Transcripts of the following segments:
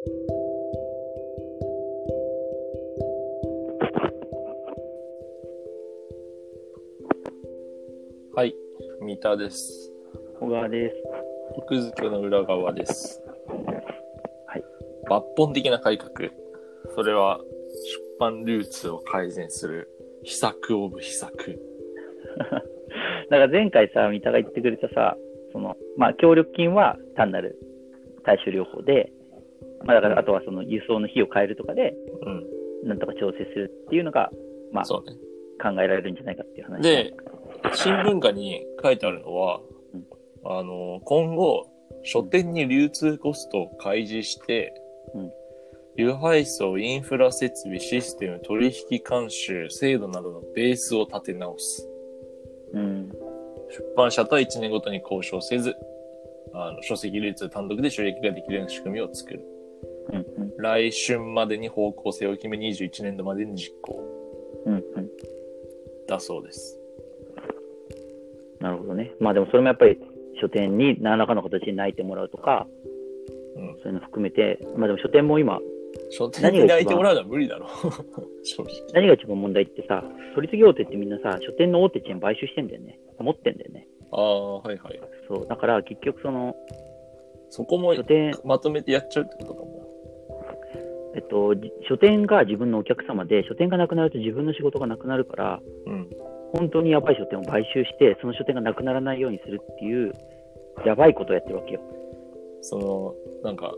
はい、三田です。小川です。奥付けの裏側です。はい。抜本的な改革。それは、出版流通を改善する、秘策オブ秘策。だから前回さ、三田が言ってくれたさ、その、まあ、協力金は単なる対処療法で、まあ、だからあとはその輸送の費を変えるとかで、うん、なんとか調整するっていうのが、まあ、考そうね。えられるんじゃないかっていう話。で、新聞化に書いてあるのはうん、あの、今後、書店に流通コストを開示して、うん流配送、インフラ設備、システム、取引慣習、制度などのベースを立て直す。うん。出版社とは1年ごとに交渉せず、あの書籍流通単独で収益ができるような仕組みを作る。うん。うん。来春までに方向性を決め21年度までに実行うん。うん。だそうです。なるほどね。まあでもそれもやっぱり書店に何らかの形で泣いてもらうとか、うん。そういうの含めて、まあでも書店も今、書店に泣いてもらうのは無理だろ。何が一番問題ってさ、取り次ぎ大手ってみんなさ、書店の大手チェーン買収してんだよね。持ってんだよね。ああ、はいはい。そう。だから結局その、そこも書店、まとめてやっちゃうってことかも。えっと、じ書店が自分のお客様で、書店がなくなると自分の仕事がなくなるから、うん。本当にやばい書店を買収して、その書店がなくならないようにするっていう、やばいことをやってるわけよ。その、なんか、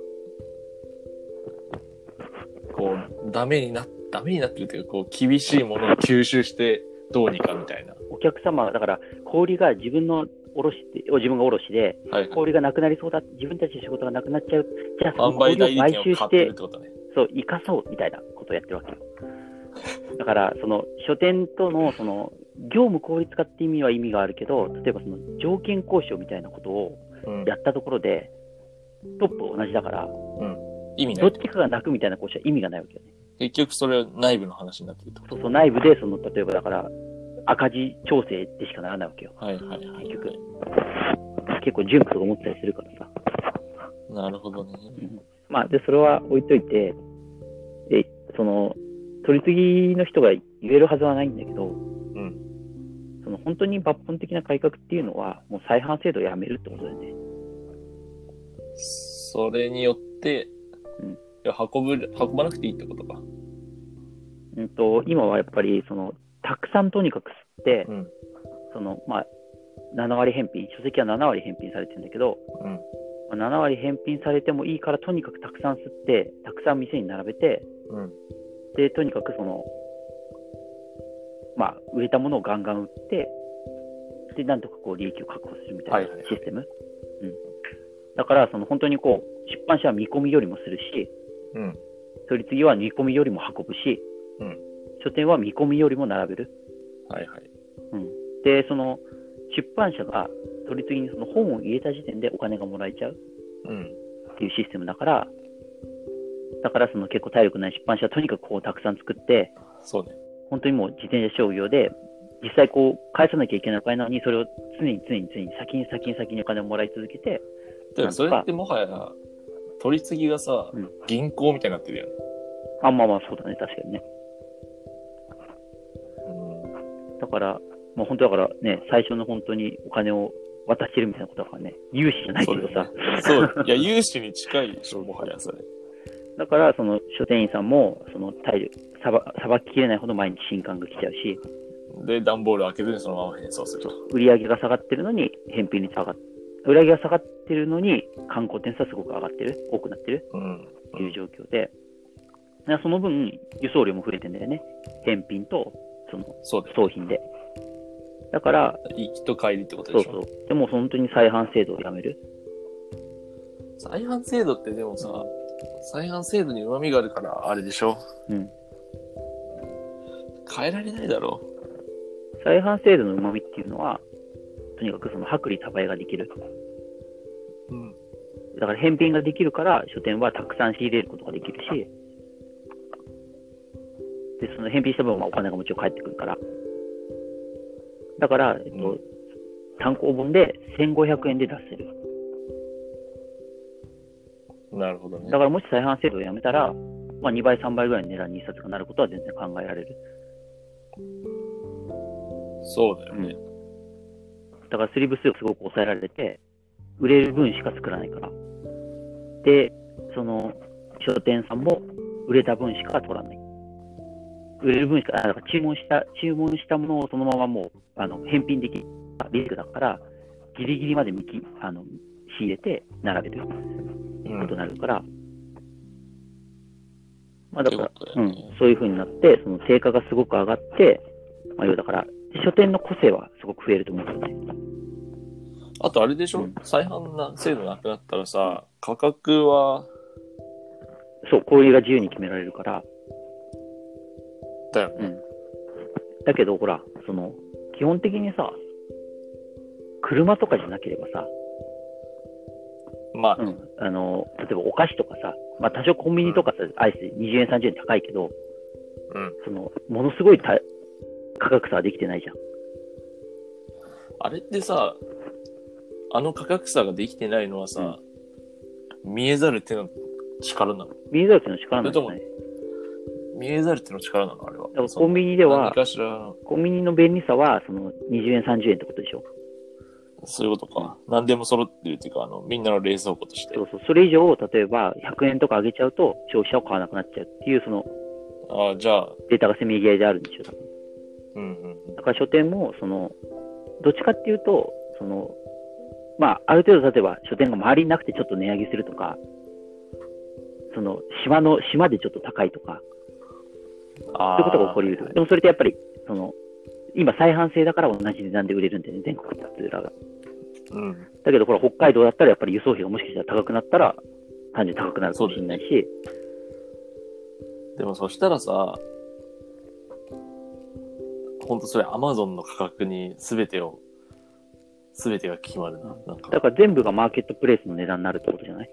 こう、ダメにな、ダメになってるっていうか、こう、厳しいものを吸収して、どうにかみたいな。お客様が、だから、小売が自分の卸って、自分が卸で、はい、小売がなくなりそうだ、自分たちの仕事がなくなっちゃう、じゃあその販売小売を買収してね。そう、生かそうみたいなことをやってるわけよ。だから、その書店とのその業務効率化って意味は意味があるけど、例えばその条件交渉みたいなことをうん。やったところで、トップ同じだから、うん。意味などいっちかが泣くみたいな交渉は意味がないわけよね。結局それは内部の話になってるってこと？そうそう、内部で、その例えばだから、赤字調整でしかならないわけよ。はいはいはい、結局結構準備とか思ったりするからさ。なるほどね。まあ、で、それは置いといて、で、その、取り次ぎの人が言えるはずはないんだけど、うん。その本当に抜本的な改革っていうのは、もう再販制度をやめるってことだよね。それによって、うんいや運ぶ、運ばなくていいってことか。うんと、今はやっぱり、その、たくさんとにかく吸って、うん。その、まあ、7割返品、書籍は7割返品されてるんだけど、うん。まあ7割返品されてもいいから、とにかくたくさん吸って、たくさん店に並べて、うん。で、とにかくその、まあ、売れたものをガンガン売って、で、なんとかこう利益を確保するみたいはいはいはないシステム。うん。だから、その本当にこう、出版社は見込みよりもするし、うん。取り次ぎは見込みよりも運ぶし、うん書店は見込みよりも並べる。はいはい。うん。で、その、出版社が取り次ぎにその本を入れた時点でお金がもらえちゃううん。っていうシステムだから、だからその結構体力ない出版社はとにかくこうたくさん作って、そうね。本当にもう自転車商業で、実際こう返さなきゃいけないお金なのに、それを常に常に常に先に先に先にお金をもらい続けて、だからそれってもはや、取り次ぎがさ、うん銀行みたいになってるよね。あ、まあまあそうだね、確かにね。うん。だから、もう本当だからね、最初の本当にお金を渡してるみたいなことだからね、融資じゃないけどさ、そう。いや、融資に近いでしょ、もはやそれ。だからその書店員さんも、その体力、さばさばききれないほど毎日新刊が来ちゃうし、で、段ボール開けずにそのまま変装する。売り上げが下がってるのに返品率上がっ売り上げが下がってるのに観光点数はすごく上がってる、多くなってるうん。っていう状況で、だからその分、輸送量も増えてんだよね。返品と、その、そうだよ。送品で。だから、行きと帰りってことでしょ？そうそう。でも本当に再販制度をやめる。再販制度ってでもさ、再販制度に旨味があるから、あれでしょ？うん。変えられないだろ？再販制度の旨味っていうのは、とにかくその薄利多売ができる。う。うん。だから返品ができるから、書店はたくさん仕入れることができるし、で、その返品した分はお金がもちろん返ってくるから。だから、えっと、うん単行本で1500円で出せる。なるほどねだ。からもし再販制度をやめたら、まあ、2倍、3倍ぐらいの値段に1冊がなることは全然考えられる。そうだよね。だからスリーブ数がすごく抑えられて、売れる分しか作らないから。で、その、書店さんも売れた分しか取らない。売れる分しか、あだから注文した、注文したものをそのままもう、あの、返品できるリスクだから、ギリギリまで見き、あの、仕入れて並べるうん。ことになるから、まあだから、うんそういう風になって、その定価がすごく上がって、まあ要はだから、書店の個性はすごく増えると思うんですよね。あとあれでしょ、うん再販な制度なくなったらさ、価格は、そう、これが自由に決められるから、だよね。うん。だけど、ほら、その、基本的にさ、車とかじゃなければさ、まあ、うん、あの、例えばお菓子とかさ、まあ多少コンビニとかさ、アイス20円、30円高いけど、うん。その、ものすごいた価格差はできてないじゃん。あれってさ、あの価格差ができてないのはさ、見えざる手の力なの？見えざるっていうのは力なんですね。見えざる手の力なのあれは。コンビニではコンビニの便利さは、その、20円、30円ってことでしょ。そういうことか。何でも揃ってるっていうか、あの、みんなの冷蔵庫としてそ。うそう。それ以上、例えば、100円とか上げちゃうと、消費者を買わなくなっちゃうっていう、その、ああ、じゃあ、データがせめぎ合いであるんでしょ、多分。うんうんうん。だから書店も、その、どっちかっていうと、その、まあ、ある程度、例えば書店が周りになくてちょっと値上げするとか、その、島の、島でちょっと高いとか、あそういうことが起こり得る。でもそれってやっぱり、その、今再販制だから同じ値段で売れるんだよね、全国津々浦が。うん。だけど、これ北海道だったらやっぱり輸送費がもしかしたら高くなったら、単純に高くなるかもしれないし、でもそしたらさ、ほんとそれアマゾンの価格に全てを、全てが決まるな。なんかだ、から全部がマーケットプレイスの値段になるってことじゃない？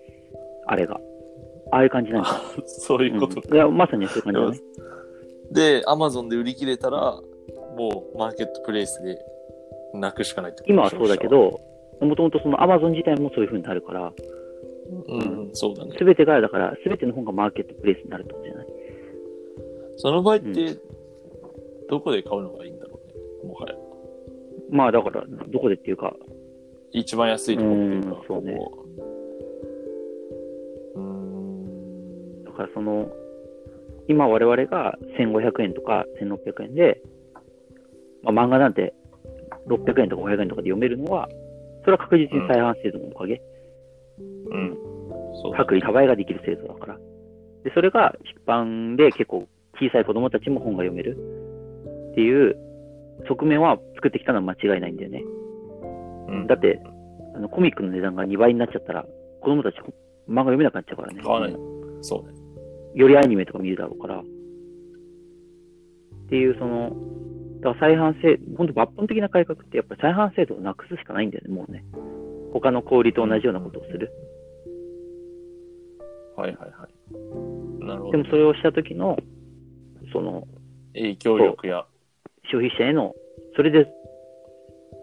あれが。ああいう感じなんだ。そういうことうんいや、まさにそういう感じだね。で、アマゾンで売り切れたら、もうマーケットプレイスで泣くしかないってこと今はそうだけ、ど、もともとそのアマゾン自体もそういう風になるから、うん、うん、そうだね。すべてが、だから、すべての本がマーケットプレイスになるってことじゃない？その場合って、うどこで買うのがいいんだろうね？もはや。まあだから、どこでっていうか、一番安いとこっていうか、うんそうねうーん。だからその、今我々が1500円とか1600円で、まあ、漫画なんて600円とか500円とかで読めるのは、それは確実に再販制度のおかげ。うん。そうだ薄利多売ができる制度だから。で、それが出版で結構小さい子供たちも本が読めるっていう側面は作ってきたのは間違いないんだよね。うんだって、あのコミックの値段が2倍になっちゃったら、子供たち漫画読めなくなっちゃうからね。買わないそうね。よりアニメとか見るだろうから。っていう、その、だから再販制、本当抜本的な改革ってやっぱり再販制度をなくすしかないんだよね、もうね。他の小売と同じようなことをする。はいはいはい。なるほど。でもそれをした時の、その、影響力や、消費者への、それで、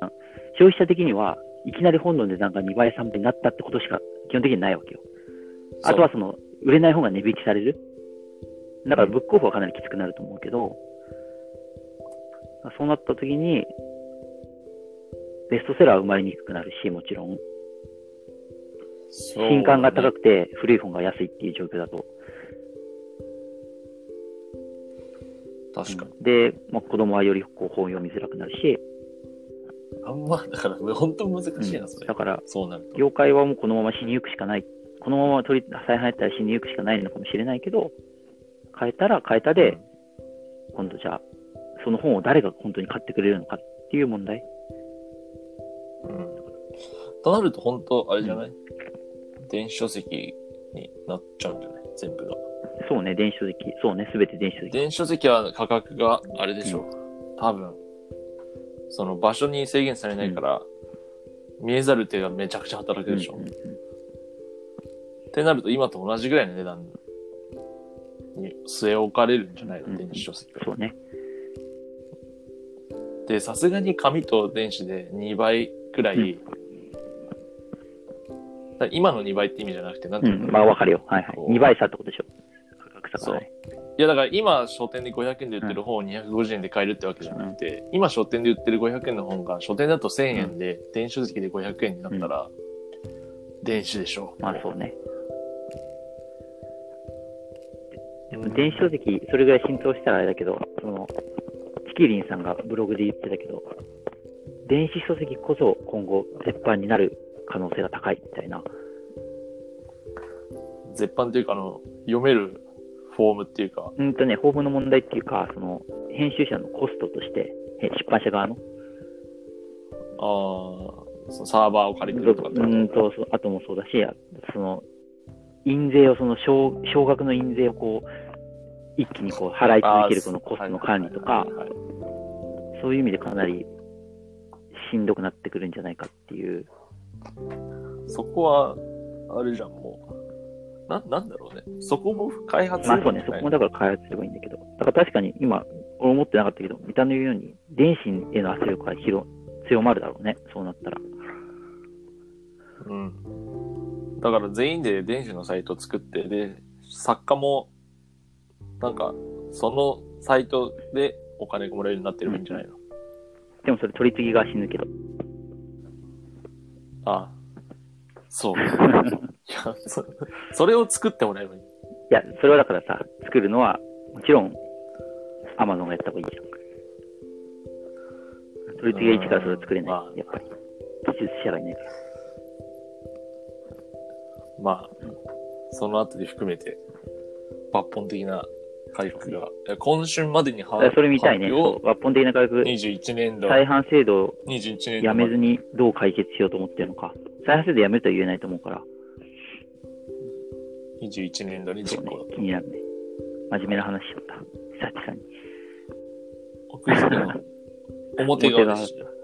あ消費者的には、いきなり本の値段が2倍、3倍になったってことしか基本的にないわけよ。あとはその、売れない本が値引きされる？だからブックオフはかなりきつくなると思うけど、そうなった時に、ベストセラーは生まれにくくなるし、もちろん。新刊が高くくて古い本が安いっていう状況だと。確かに。で、まあ、子供はよりこう本を読みづらくなるし、あんま、だから、本当難しいな、それだ。から、そうなると。業界はもうこのまま死にゆくしかない。このまま取り、再販やったら死にゆくしかないのかもしれないけど、変えたら変えたで、今度じゃあ、その本を誰が本当に買ってくれるのかっていう問題。うん。となると、本当あれじゃない、電子書籍になっちゃうんじゃない全部が。そうね、電子書籍。そうね、すべて電子書籍。電子書籍は価格があれでしょう。多分。その場所に制限されないから、見えざる手がめちゃくちゃ働くでしょ。うんうんうんってなると、今と同じぐらいの値段に据え置かれるんじゃないの、うん電子書籍は。そうね。で、さすがに紙と電子で2倍くらいから今の2倍って意味じゃなくて、なんうん、ていうの、まあわかるよ。はいはいこ。う2倍差ってことでしょ。価格差がね。いやだから今書店で500円で売ってる本を250円で買えるってわけじゃなくて、今書店で売ってる500円の本が書店だと1000円で、電子書籍で500円になったら、電子でしょ。まあそうね。でも電子書籍、それぐらい浸透したらあれだけど、その、チキリンさんがブログで言ってたけど、電子書籍こそ今後絶版になる可能性が高いみたいな。絶版というか、あの、読めるフォームっていうか、うんとね、豊富の問題っていうか、その、編集者のコストとして、え出版社側の、あーそのサーバーを借りてるとかうんと、あともそうだし、あその、印税を、その少、少額の印税をこう、一気にこう払い続けるこのコストの管理とかそういう意味でかなりしんどくなってくるんじゃないかっていう。そこは、あれじゃん、もう。な、なんだろうね。そこも開発まあそうね、そこもだから開発すればいいんだけど。だから確かに今、俺思ってなかったけど、見た目のように、電子への圧力が広、強まるだろうね、そうなったら。うん。だから全員で電子のサイトを作って、で、作家も、なんか、そのサイトでお金がもらえるようになってればいいんじゃないの、でもそれ取り次ぎが死ぬけど。ああ。そう。いやそ、それを作ってもらえばいい。いや、それはだからさ、作るのは、もちろん、アマゾンがやった方がいいじゃん。取り次ぎが一からそれは作れない。まあやっぱり。技術者がいないから。まあ、そのあたり含めて、抜本的な改革が、今春までにそれ見たいね。抜本的な改革、21年度、再販制度を21年度やめずにどう解決しようと思ってるのか。再販制度やめるとは言えないと思うから、21年度に実行だ、気になるね。真面目な話しちゃった。久々に。奥付けの表側でした。